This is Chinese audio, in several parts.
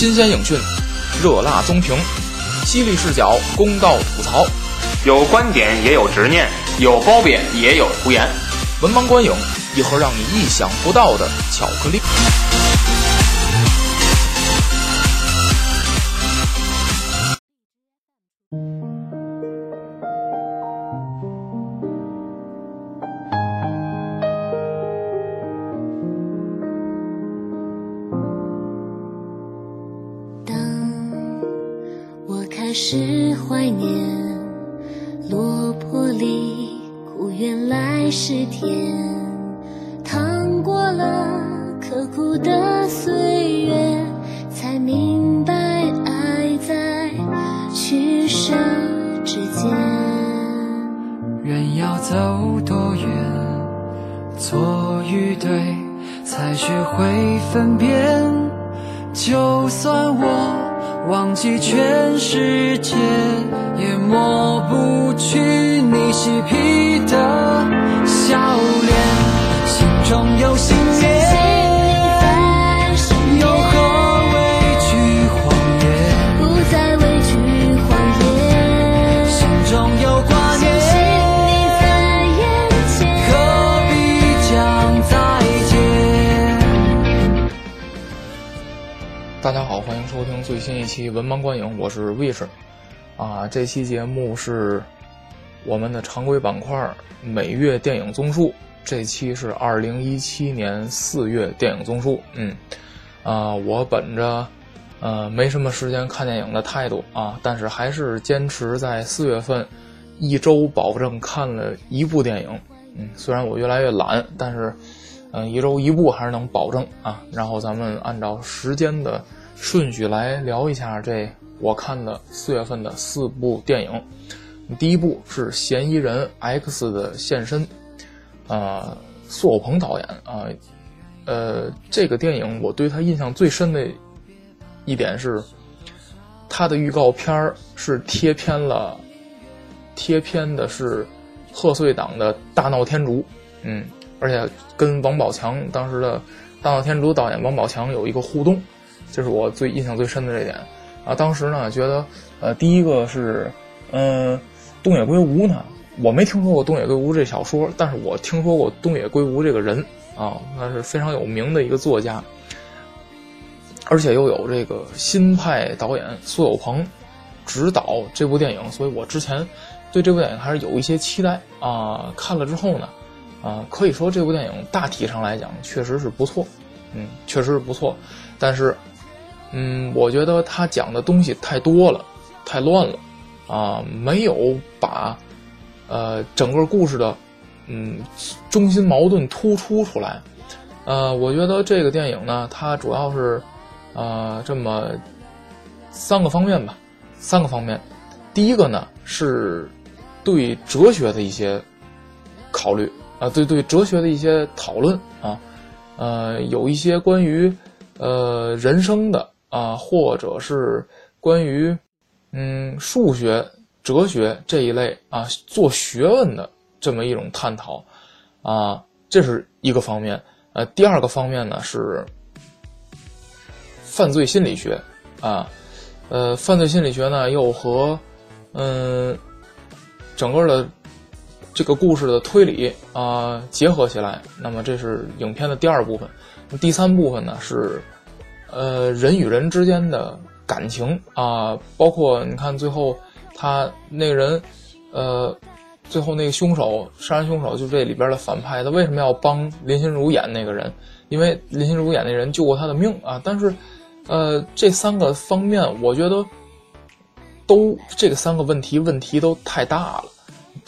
新鲜影讯，热辣综评，犀利视角，公道吐槽，有观点也有执念，有褒贬也有胡言。文盲观影，一盒让你意想不到的巧克力。开始怀念落魄里苦，原来是甜。趟过了刻苦的岁月，才明白爱在取舍之间。人要走多远，错与对，才学会分辨。就算我。忘记全世界，也抹不去你嬉皮的笑脸。心中有信收听最新一期《文盲观影》，我是 Wish。啊，这期节目是我们的常规板块——每月电影综述。这期是二零一七年四月电影综述。嗯，啊，我本着呃没什么时间看电影的态度啊，但是还是坚持在四月份一周保证看了一部电影。嗯，虽然我越来越懒，但是。嗯，一周一部还是能保证啊。然后咱们按照时间的顺序来聊一下这我看的四月份的四部电影。第一部是《嫌疑人 X 的现身》，啊，苏有朋导演啊，呃，这个电影我对他印象最深的一点是，他的预告片儿是贴片了，贴片的是贺岁档的《大闹天竺》，嗯。而且跟王宝强当时的《大闹天竺》导演王宝强有一个互动，这是我最印象最深的这点啊。当时呢，觉得呃，第一个是嗯，东野圭吾呢，我没听说过东野圭吾这小说，但是我听说过东野圭吾这个人啊，那是非常有名的一个作家，而且又有这个新派导演苏有朋执导这部电影，所以我之前对这部电影还是有一些期待啊。看了之后呢。啊，可以说这部电影大体上来讲确实是不错，嗯，确实是不错，但是，嗯，我觉得他讲的东西太多了，太乱了，啊，没有把，呃，整个故事的，嗯，中心矛盾突出出来，呃，我觉得这个电影呢，它主要是，啊，这么三个方面吧，三个方面，第一个呢是对哲学的一些考虑。啊，对对，哲学的一些讨论啊，呃，有一些关于呃人生的啊，或者是关于嗯数学、哲学这一类啊，做学问的这么一种探讨啊，这是一个方面。呃，第二个方面呢是犯罪心理学啊，呃，犯罪心理学呢又和嗯整个的。这个故事的推理啊结合起来，那么这是影片的第二部分。第三部分呢是，呃，人与人之间的感情啊，包括你看最后他那个人，呃，最后那个凶手杀人凶手就这里边的反派，他为什么要帮林心如演那个人？因为林心如演那人救过他的命啊。但是，呃，这三个方面我觉得都这个三个问题问题都太大了。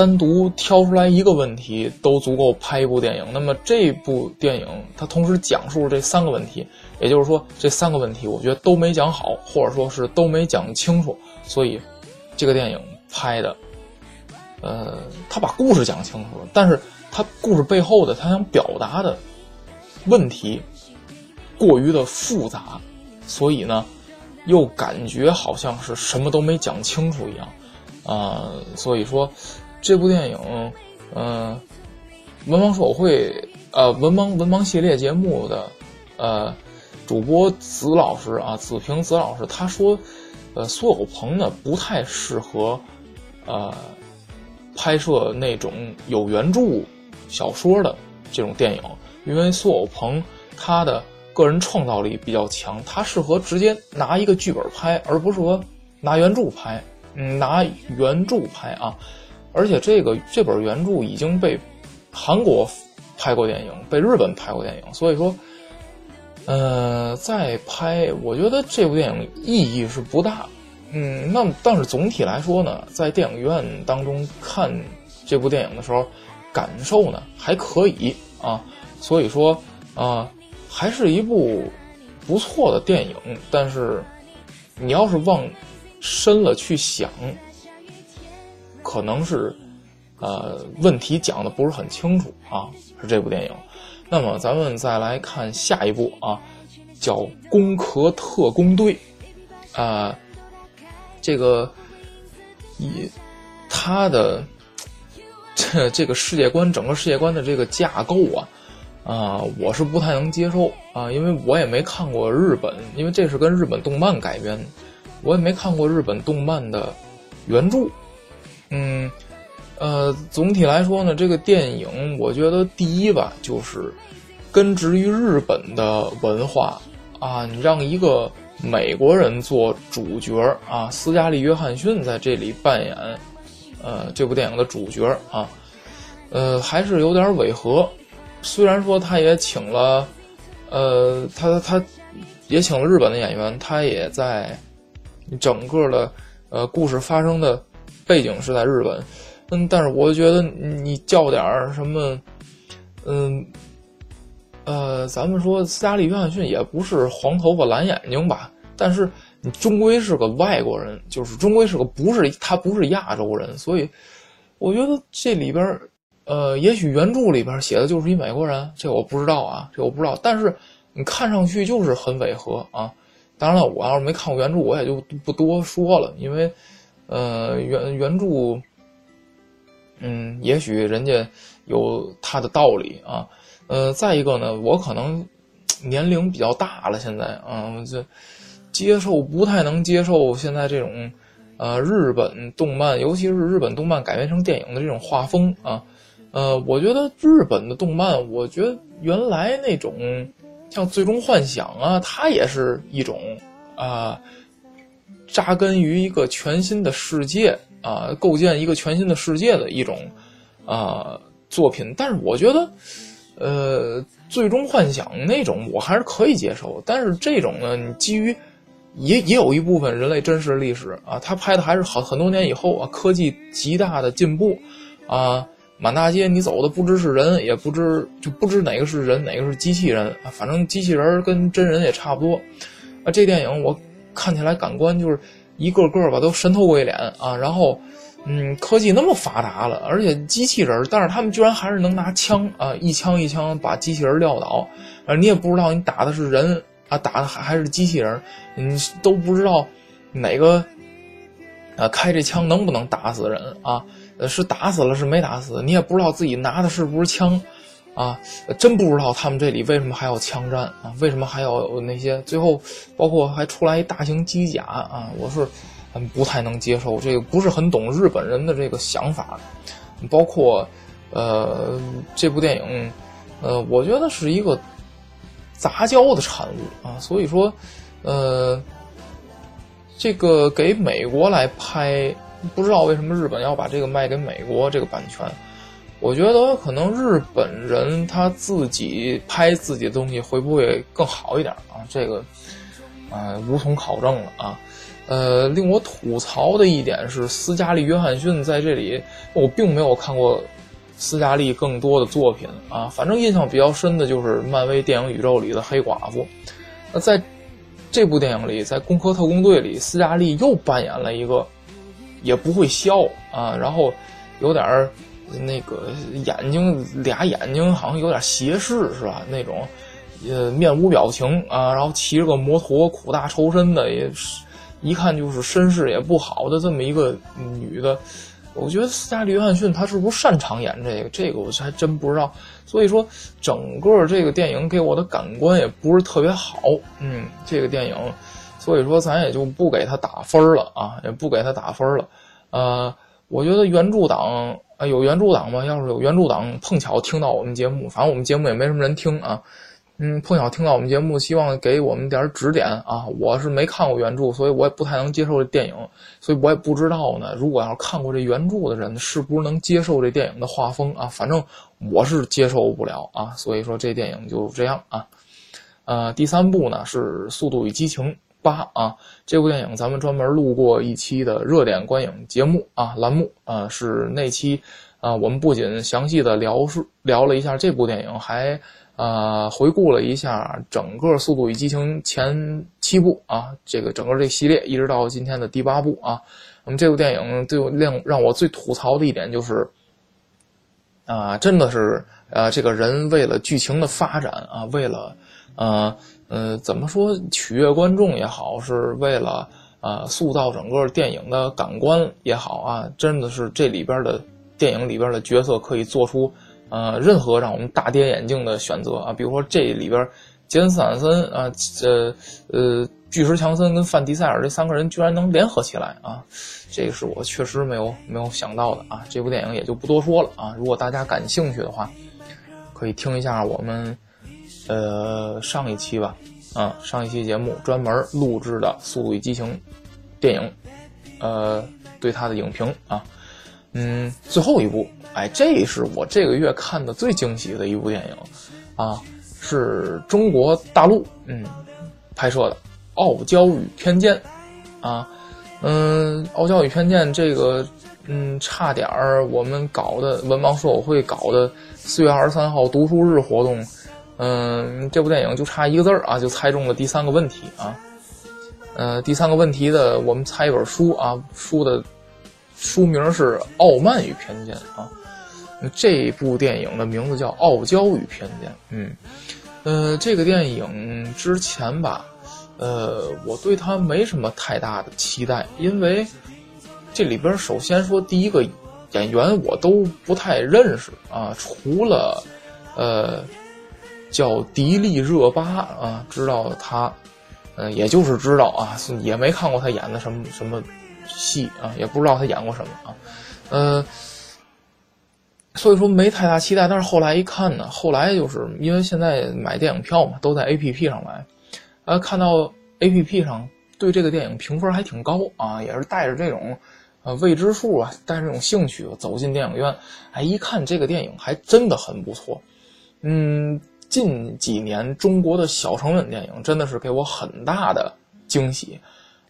单独挑出来一个问题都足够拍一部电影。那么这部电影它同时讲述这三个问题，也就是说这三个问题我觉得都没讲好，或者说是都没讲清楚。所以这个电影拍的，呃，他把故事讲清楚了，但是他故事背后的他想表达的问题过于的复杂，所以呢，又感觉好像是什么都没讲清楚一样啊。所以说。这部电影，嗯，文盲手会，呃，文盲文盲系列节目的，呃，主播子老师啊，子平子老师他说，呃，苏有朋呢不太适合，呃，拍摄那种有原著小说的这种电影，因为苏有朋他的个人创造力比较强，他适合直接拿一个剧本拍，而不是说拿原著拍。嗯，拿原著拍啊，而且这个这本原著已经被韩国拍过电影，被日本拍过电影，所以说，呃，再拍，我觉得这部电影意义是不大。嗯，那但是总体来说呢，在电影院当中看这部电影的时候，感受呢还可以啊，所以说啊，还是一部不错的电影。但是你要是往深了去想，可能是呃问题讲的不是很清楚啊，是这部电影。那么咱们再来看下一部啊，叫《攻壳特工队》啊。这个以他的这这个世界观，整个世界观的这个架构啊，啊，我是不太能接受啊，因为我也没看过日本，因为这是跟日本动漫改编，我也没看过日本动漫的原著。嗯，呃，总体来说呢，这个电影我觉得第一吧，就是根植于日本的文化啊，你让一个。美国人做主角啊，斯嘉丽·约翰逊在这里扮演，呃，这部电影的主角啊，呃，还是有点违和。虽然说他也请了，呃，他他也请了日本的演员，他也在整个的呃故事发生的背景是在日本，嗯，但是我觉得你叫点什么，嗯。呃，咱们说斯嘉丽·约翰逊也不是黄头发蓝眼睛吧？但是你终归是个外国人，就是终归是个不是他不是亚洲人，所以我觉得这里边呃，也许原著里边写的就是一美国人，这我不知道啊，这我不知道。但是你看上去就是很违和啊。当然了，我要是没看过原著，我也就不多说了，因为呃，原原著，嗯，也许人家有他的道理啊。呃，再一个呢，我可能年龄比较大了，现在啊，这接受不太能接受现在这种呃日本动漫，尤其是日本动漫改编成电影的这种画风啊。呃，我觉得日本的动漫，我觉得原来那种像《最终幻想》啊，它也是一种啊扎根于一个全新的世界啊，构建一个全新的世界的一种啊作品，但是我觉得。呃，最终幻想那种我还是可以接受，但是这种呢，你基于也也有一部分人类真实历史啊，他拍的还是好很多年以后啊，科技极大的进步啊，满大街你走的不知是人，也不知就不知哪个是人，哪个是机器人啊，反正机器人跟真人也差不多啊。这电影我看起来感官就是一个个吧都神头鬼脸啊，然后。嗯，科技那么发达了，而且机器人，但是他们居然还是能拿枪啊，一枪一枪把机器人撂倒，啊，你也不知道你打的是人啊，打的还还是机器人，你都不知道哪个啊开这枪能不能打死人啊？是打死了是没打死，你也不知道自己拿的是不是枪啊？真不知道他们这里为什么还要枪战啊？为什么还要那些？最后包括还出来一大型机甲啊？我是。嗯，不太能接受这个，不是很懂日本人的这个想法，包括，呃，这部电影，呃，我觉得是一个杂交的产物啊，所以说，呃，这个给美国来拍，不知道为什么日本要把这个卖给美国这个版权，我觉得可能日本人他自己拍自己的东西会不会更好一点啊？这个，呃，无从考证了啊。呃，令我吐槽的一点是，斯嘉丽·约翰逊在这里，我并没有看过斯嘉丽更多的作品啊。反正印象比较深的就是漫威电影宇宙里的黑寡妇。那在这部电影里，在《攻壳特工队》里，斯嘉丽又扮演了一个也不会笑啊，然后有点儿那个眼睛俩眼睛好像有点斜视是吧？那种呃面无表情啊，然后骑着个摩托苦大仇深的也是。一看就是身世也不好的这么一个女的，我觉得斯嘉丽·约翰逊她是不是擅长演这个？这个我还真不知道。所以说，整个这个电影给我的感官也不是特别好。嗯，这个电影，所以说咱也就不给他打分了啊，也不给他打分了。呃，我觉得原著党啊，有原著党吗？要是有原著党碰巧听到我们节目，反正我们节目也没什么人听啊。嗯，碰巧听到我们节目，希望给我们点指点啊！我是没看过原著，所以我也不太能接受这电影，所以我也不知道呢。如果要是看过这原著的人，是不是能接受这电影的画风啊？反正我是接受不了啊，所以说这电影就这样啊。呃，第三部呢是《速度与激情八》啊，这部电影咱们专门录过一期的热点观影节目啊栏目啊，是那期啊，我们不仅详细的聊述聊了一下这部电影，还。啊，回顾了一下整个《速度与激情》前七部啊，这个整个这系列一直到今天的第八部啊。那么这部电影对我让我最吐槽的一点就是，啊，真的是呃，这个人为了剧情的发展啊，为了呃呃怎么说取悦观众也好，是为了呃塑造整个电影的感官也好啊，真的是这里边的电影里边的角色可以做出。呃，任何让我们大跌眼镜的选择啊，比如说这里边杰森斯坦森啊，这呃巨石强森跟范迪塞尔这三个人居然能联合起来啊，这个是我确实没有没有想到的啊。这部电影也就不多说了啊。如果大家感兴趣的话，可以听一下我们呃上一期吧啊上一期节目专门录制的《速度与激情》电影，呃对它的影评啊。嗯，最后一部，哎，这是我这个月看的最惊喜的一部电影，啊，是中国大陆嗯拍摄的《傲娇与偏见》，啊，嗯，《傲娇与偏见》这个嗯，差点儿我们搞的文盲说我会搞的四月二十三号读书日活动，嗯，这部电影就差一个字儿啊，就猜中了第三个问题啊，呃，第三个问题的我们猜一本书啊，书的。书名是《傲慢与偏见》啊，这部电影的名字叫《傲娇与偏见》。嗯，呃，这个电影之前吧，呃，我对它没什么太大的期待，因为这里边首先说第一个演员我都不太认识啊，除了呃叫迪丽热巴啊，知道他，嗯，也就是知道啊，也没看过他演的什么什么。戏啊，也不知道他演过什么啊，呃，所以说没太大期待。但是后来一看呢，后来就是因为现在买电影票嘛，都在 A P P 上买，呃，看到 A P P 上对这个电影评分还挺高啊，也是带着这种呃未知数啊，带着这种兴趣走进电影院，哎，一看这个电影还真的很不错。嗯，近几年中国的小成本电影真的是给我很大的惊喜。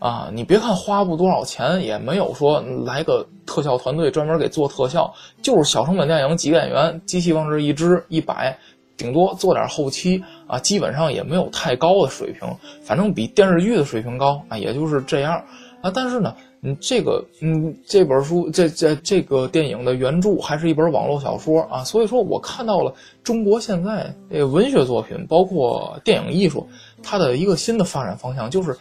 啊，你别看花不多少钱，也没有说来个特效团队专门给做特效，就是小成本电影，几个演员，机器往这一支一摆，顶多做点后期啊，基本上也没有太高的水平，反正比电视剧的水平高啊，也就是这样啊。但是呢，嗯，这个，嗯，这本书，这这这个电影的原著还是一本网络小说啊，所以说我看到了中国现在这个文学作品，包括电影艺术，它的一个新的发展方向就是。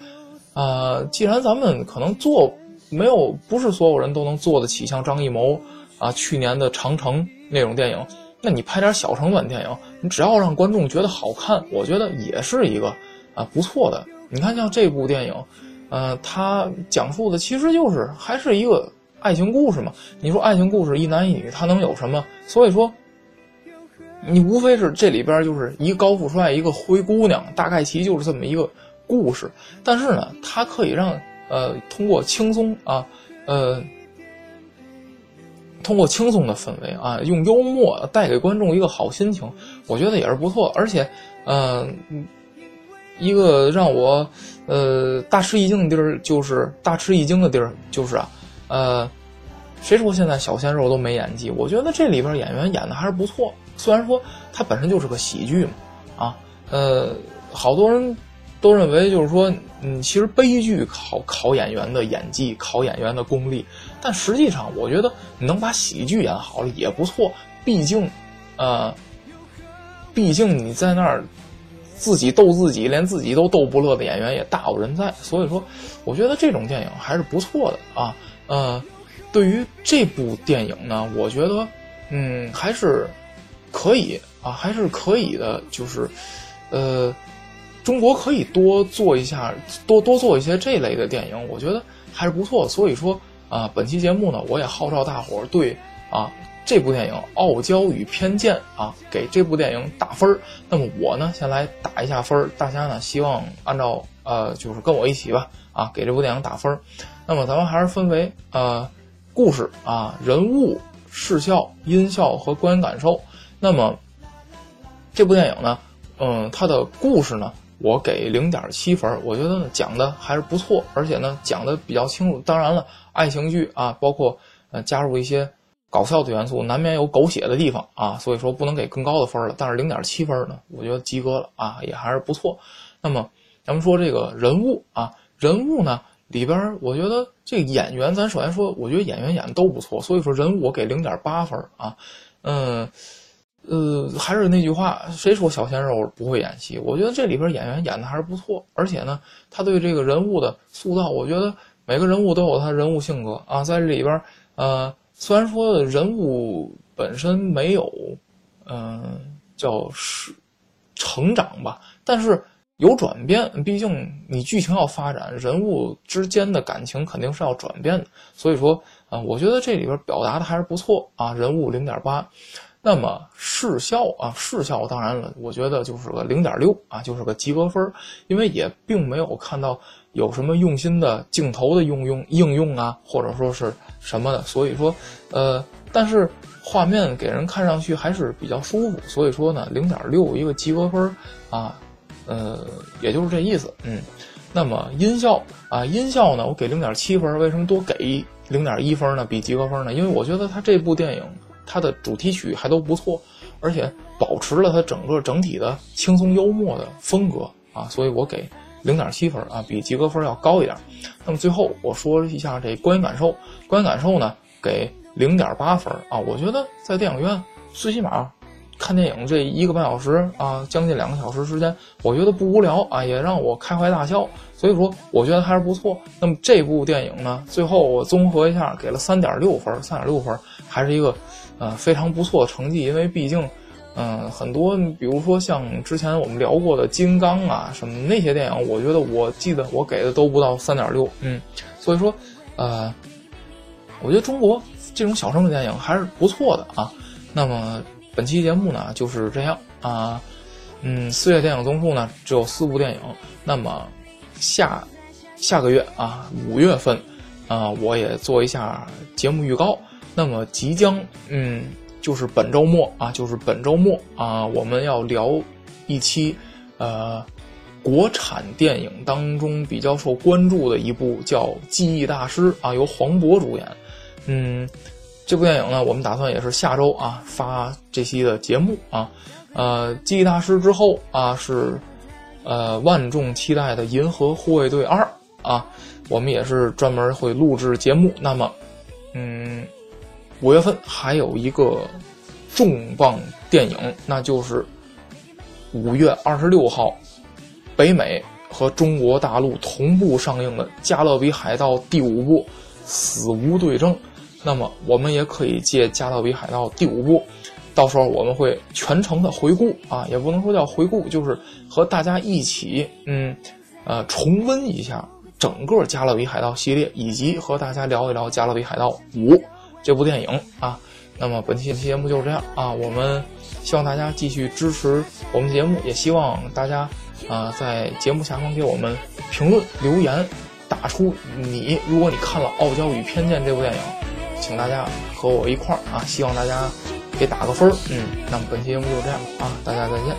啊，既然咱们可能做没有，不是所有人都能做得起像张艺谋啊去年的《长城》那种电影，那你拍点小成本电影，你只要让观众觉得好看，我觉得也是一个啊不错的。你看像这部电影，呃，它讲述的其实就是还是一个爱情故事嘛。你说爱情故事一男一女，它能有什么？所以说，你无非是这里边就是一个高富帅，一个灰姑娘，大概其就是这么一个。故事，但是呢，它可以让呃通过轻松啊，呃通过轻松的氛围啊，用幽默带给观众一个好心情，我觉得也是不错。而且，嗯，一个让我呃大吃一惊的地儿就是大吃一惊的地儿就是啊，呃，谁说现在小鲜肉都没演技？我觉得这里边演员演的还是不错。虽然说它本身就是个喜剧嘛，啊，呃，好多人。都认为就是说，嗯，其实悲剧考考演员的演技，考演员的功力。但实际上，我觉得能把喜剧演好了也不错。毕竟，呃，毕竟你在那儿自己逗自己，连自己都逗不乐的演员也大有人在。所以说，我觉得这种电影还是不错的啊。呃，对于这部电影呢，我觉得，嗯，还是可以啊，还是可以的。就是，呃，中国可以多做一下，多多做一些这类的电影，我觉得还是不错。所以说啊，本期节目呢，我也号召大伙儿对啊这部电影《傲娇与偏见》啊，给这部电影打分儿。那么我呢，先来打一下分儿，大家呢，希望按照呃，就是跟我一起吧，啊，给这部电影打分儿。那么咱们还是分为呃。故事啊，人物、视效、音效和观影感受。那么，这部电影呢，嗯，它的故事呢，我给零点七分。我觉得呢，讲的还是不错，而且呢，讲的比较清楚。当然了，爱情剧啊，包括呃加入一些搞笑的元素，难免有狗血的地方啊，所以说不能给更高的分了。但是零点七分呢，我觉得及格了啊，也还是不错。那么，咱们说这个人物啊，人物呢？里边我觉得这个演员，咱首先说，我觉得演员演的都不错，所以说人物我给零点八分啊，嗯，呃，还是那句话，谁说小鲜肉不会演戏？我觉得这里边演员演的还是不错，而且呢，他对这个人物的塑造，我觉得每个人物都有他人物性格啊，在这里边，呃，虽然说人物本身没有，嗯，叫是成长吧，但是。有转变，毕竟你剧情要发展，人物之间的感情肯定是要转变的。所以说，啊，我觉得这里边表达的还是不错啊。人物零点八，那么视效啊，视效当然了，我觉得就是个零点六啊，就是个及格分因为也并没有看到有什么用心的镜头的用用应用啊，或者说是什么的。所以说，呃，但是画面给人看上去还是比较舒服。所以说呢，零点六一个及格分啊。呃，也就是这意思，嗯，那么音效啊，音效呢，我给零点七分，为什么多给零点一分呢？比及格分呢？因为我觉得它这部电影它的主题曲还都不错，而且保持了它整个整体的轻松幽默的风格啊，所以我给零点七分啊，比及格分要高一点。那么最后我说一下这观影感受，观影感受呢，给零点八分啊，我觉得在电影院最起码。看电影这一个半小时啊，将近两个小时时间，我觉得不无聊啊，也让我开怀大笑。所以说，我觉得还是不错。那么这部电影呢，最后我综合一下，给了三点六分，三点六分还是一个呃非常不错的成绩。因为毕竟，嗯，很多比如说像之前我们聊过的《金刚》啊什么那些电影，我觉得我记得我给的都不到三点六。嗯，所以说，呃，我觉得中国这种小成本电影还是不错的啊。那么。本期节目呢就是这样啊，嗯，四月电影综述呢只有四部电影，那么下下个月啊五月份啊我也做一下节目预告，那么即将嗯就是本周末啊就是本周末啊我们要聊一期呃国产电影当中比较受关注的一部叫《记忆大师》啊由黄渤主演，嗯。这部电影呢，我们打算也是下周啊发这期的节目啊，呃，记忆大师之后啊是，呃，万众期待的《银河护卫队二》啊，我们也是专门会录制节目。那么，嗯，五月份还有一个重磅电影，那就是五月二十六号，北美和中国大陆同步上映的《加勒比海盗》第五部《死无对证》。那么我们也可以借《加勒比海盗》第五部，到时候我们会全程的回顾啊，也不能说叫回顾，就是和大家一起，嗯，呃，重温一下整个《加勒比海盗》系列，以及和大家聊一聊《加勒比海盗五》这部电影啊。那么本期节目就是这样啊，我们希望大家继续支持我们节目，也希望大家啊在节目下方给我们评论留言，打出你如果你看了《傲娇与偏见》这部电影。请大家和我一块儿啊！希望大家给打个分儿，嗯，那么本期节目就是这样啊，大家再见。